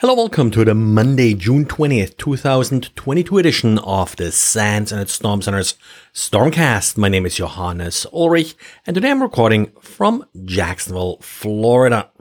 Hello, welcome to the Monday, June 20th, 2022 edition of the SANS and Storm Center's Stormcast. My name is Johannes Ulrich, and today I'm recording from Jacksonville, Florida.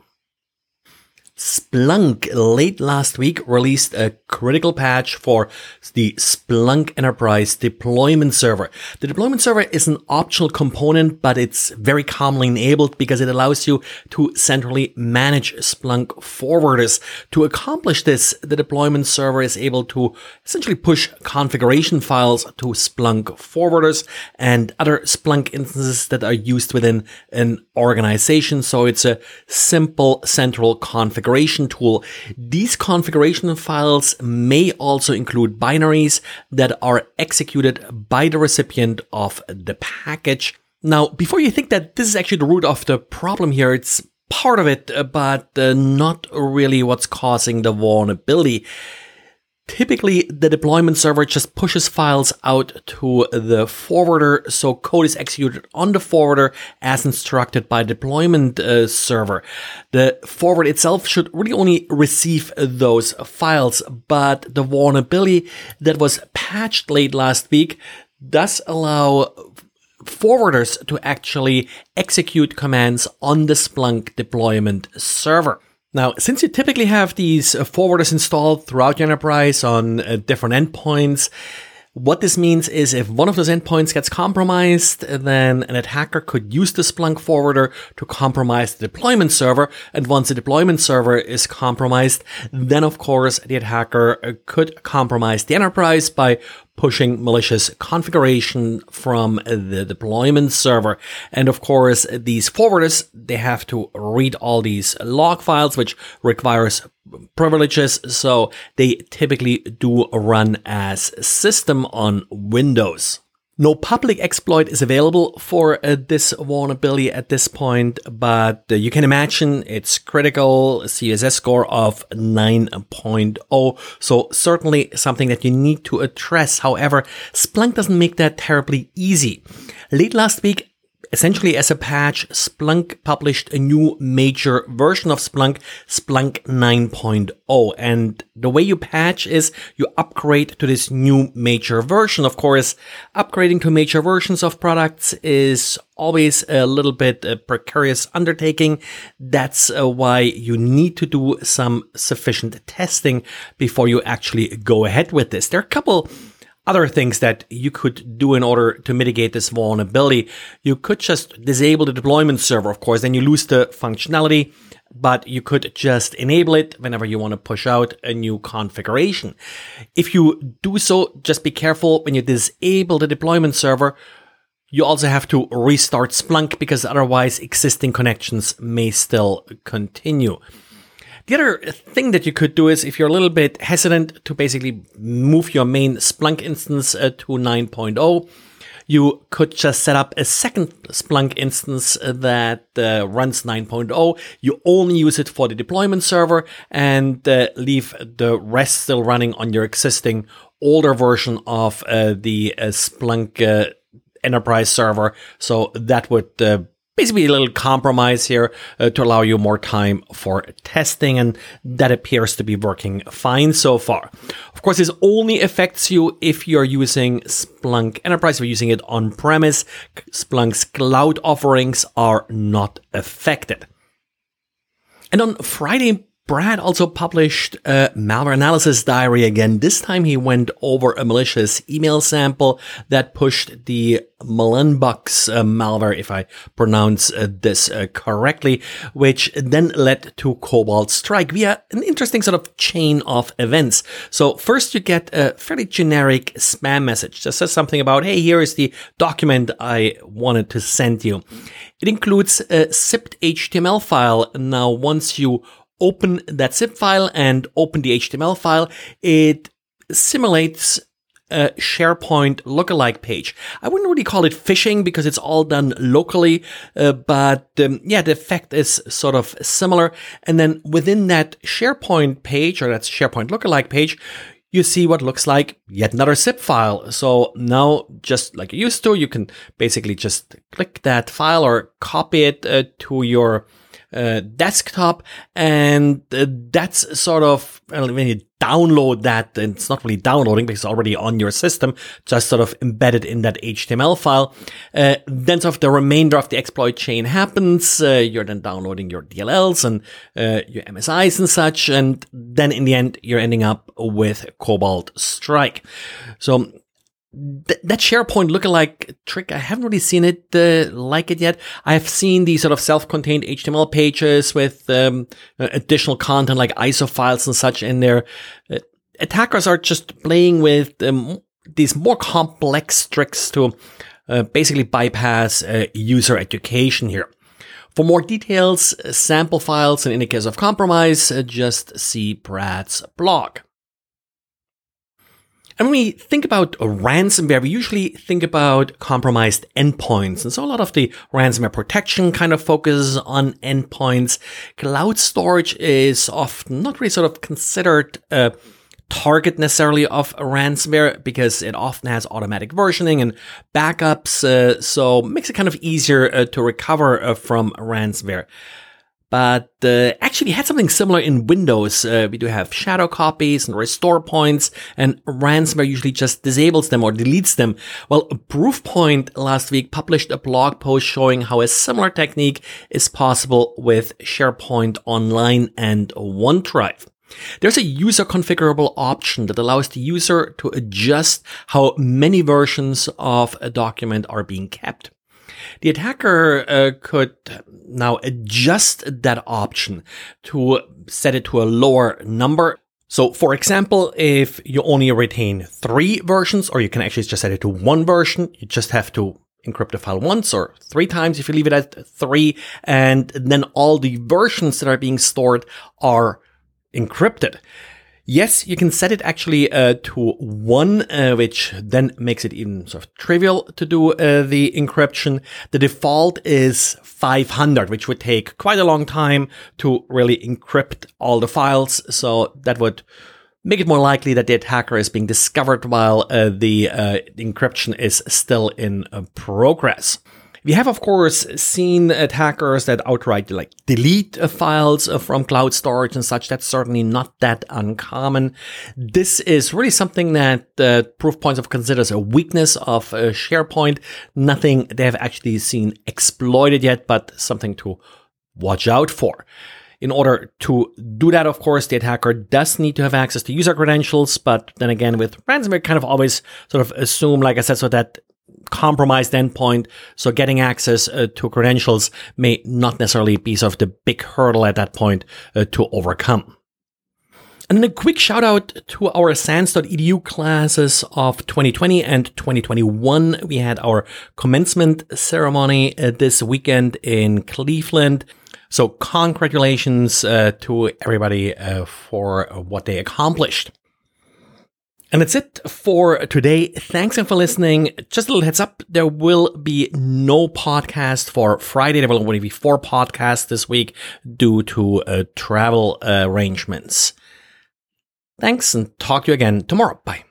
Splunk late last week released a critical patch for the Splunk Enterprise deployment server. The deployment server is an optional component, but it's very commonly enabled because it allows you to centrally manage Splunk forwarders. To accomplish this, the deployment server is able to essentially push configuration files to Splunk forwarders and other Splunk instances that are used within an organization. So it's a simple central configuration configuration tool. These configuration files may also include binaries that are executed by the recipient of the package. Now, before you think that this is actually the root of the problem here, it's part of it, but uh, not really what's causing the vulnerability. Typically, the deployment server just pushes files out to the forwarder, so code is executed on the forwarder as instructed by deployment uh, server. The forward itself should really only receive those files, but the vulnerability that was patched late last week does allow forwarders to actually execute commands on the Splunk deployment server. Now, since you typically have these uh, forwarders installed throughout your enterprise on uh, different endpoints, what this means is if one of those endpoints gets compromised, then an attacker could use the Splunk forwarder to compromise the deployment server. And once the deployment server is compromised, then of course the attacker uh, could compromise the enterprise by pushing malicious configuration from the deployment server. And of course, these forwarders, they have to read all these log files, which requires privileges. So they typically do run as system on Windows. No public exploit is available for uh, this vulnerability at this point, but uh, you can imagine it's critical CVSS score of 9.0. So certainly something that you need to address. However, Splunk doesn't make that terribly easy. Late last week, essentially as a patch, Splunk published a new major version of Splunk, Splunk 9.0. And the way you patch is you upgrade to this new major version. Of course, upgrading to major versions of products is always a little bit a precarious undertaking. That's uh, why you need to do some sufficient testing before you actually go ahead with this. There are a couple other things that you could do in order to mitigate this vulnerability. You could just disable the deployment server, of course, then you lose the functionality, but you could just enable it whenever you want to push out a new configuration. If you do so, just be careful when you disable the deployment server. You also have to restart Splunk because otherwise existing connections may still continue. The other thing that you could do is if you're a little bit hesitant to basically move your main Splunk instance uh, to 9.0, you could just set up a second Splunk instance that uh, runs 9.0. You only use it for the deployment server and uh, leave the rest still running on your existing older version of uh, the uh, Splunk uh, enterprise server. So that would basically a little compromise here uh, to allow you more time for testing and that appears to be working fine so far. Of course, this only affects you if you're using Splunk Enterprise, if you're using it on premise. Splunk's cloud offerings are not affected. And on Friday Brad also published a malware analysis diary again. This time he went over a malicious email sample that pushed the Matanbuchus uh, malware, if I pronounce uh, this uh, correctly, which then led to Cobalt Strike via an interesting sort of chain of events. So first you get a fairly generic spam message that says something about, hey, here is the document I wanted to send you. It includes a zipped HTML file. Now, once you open that zip file and open the HTML file, it simulates a SharePoint lookalike page. I wouldn't really call it phishing because it's all done locally, uh, but um, yeah, the effect is sort of similar. And then within that SharePoint page or that SharePoint lookalike page, you see what looks like yet another zip file. So now, just like you used to, you can basically just click that file or copy it uh, to your uh, desktop, and uh, that's sort of when you download that, and it's not really downloading because it's already on your system, just sort of embedded in that HTML file. Uh, then sort of the remainder of the exploit chain happens. Uh, you're then downloading your DLLs and uh, your MSIs and such, and then in the end, you're ending up with Cobalt Strike. So th- that SharePoint lookalike trick, I haven't really seen it uh, like it yet. I've seen these sort of self-contained HTML pages with um, additional content like ISO files and such in there. Uh, attackers are just playing with um, these more complex tricks to uh, basically bypass uh, user education here. For more details, sample files, and in the case of compromise, uh, just see Brad's blog. And when we think about ransomware, we usually think about compromised endpoints. And so a lot of the ransomware protection kind of focuses on endpoints. Cloud storage is often not really sort of considered a target necessarily of ransomware because it often has automatic versioning and backups. Uh, so makes it kind of easier uh, to recover uh, from ransomware but uh, actually had something similar in Windows. Uh, we do have shadow copies and restore points, and ransomware usually just disables them or deletes them. Well, Proofpoint last week published a blog post showing how a similar technique is possible with SharePoint Online and OneDrive. There's a user configurable option that allows the user to adjust how many versions of a document are being kept. The attacker uh, could now adjust that option to set it to a lower number. So for example, if you only retain three versions, or you can actually just set it to one version, you just have to encrypt the file once or three times if you leave it at three, and then all the versions that are being stored are encrypted. Yes, you can set it actually uh, to one, uh, which then makes it even sort of trivial to do uh, the encryption. The default is 500, which would take quite a long time to really encrypt all the files. So that would make it more likely that the attacker is being discovered while uh, the uh, encryption is still in uh, progress. We have, of course, seen attackers that outright like delete files from cloud storage and such. That's certainly not that uncommon. This is really something that uh, Proofpoints have considered as a weakness of uh, SharePoint. Nothing they have actually seen exploited yet, but something to watch out for. In order to do that, of course, the attacker does need to have access to user credentials. But then again, with ransomware, kind of always sort of assume, like I said, so that compromised endpoint. So getting access uh, to credentials may not necessarily be sort of the big hurdle at that point uh, to overcome. And a quick shout out to our SANS.edu classes of 2020 and 2021. We had our commencement ceremony uh, this weekend in Cleveland. So congratulations uh, to everybody uh, for what they accomplished. And that's it for today. Thanks for listening. Just a little heads up. There will be no podcast for Friday. There will only be four podcasts this week due to uh, travel arrangements. Thanks and talk to you again tomorrow. Bye.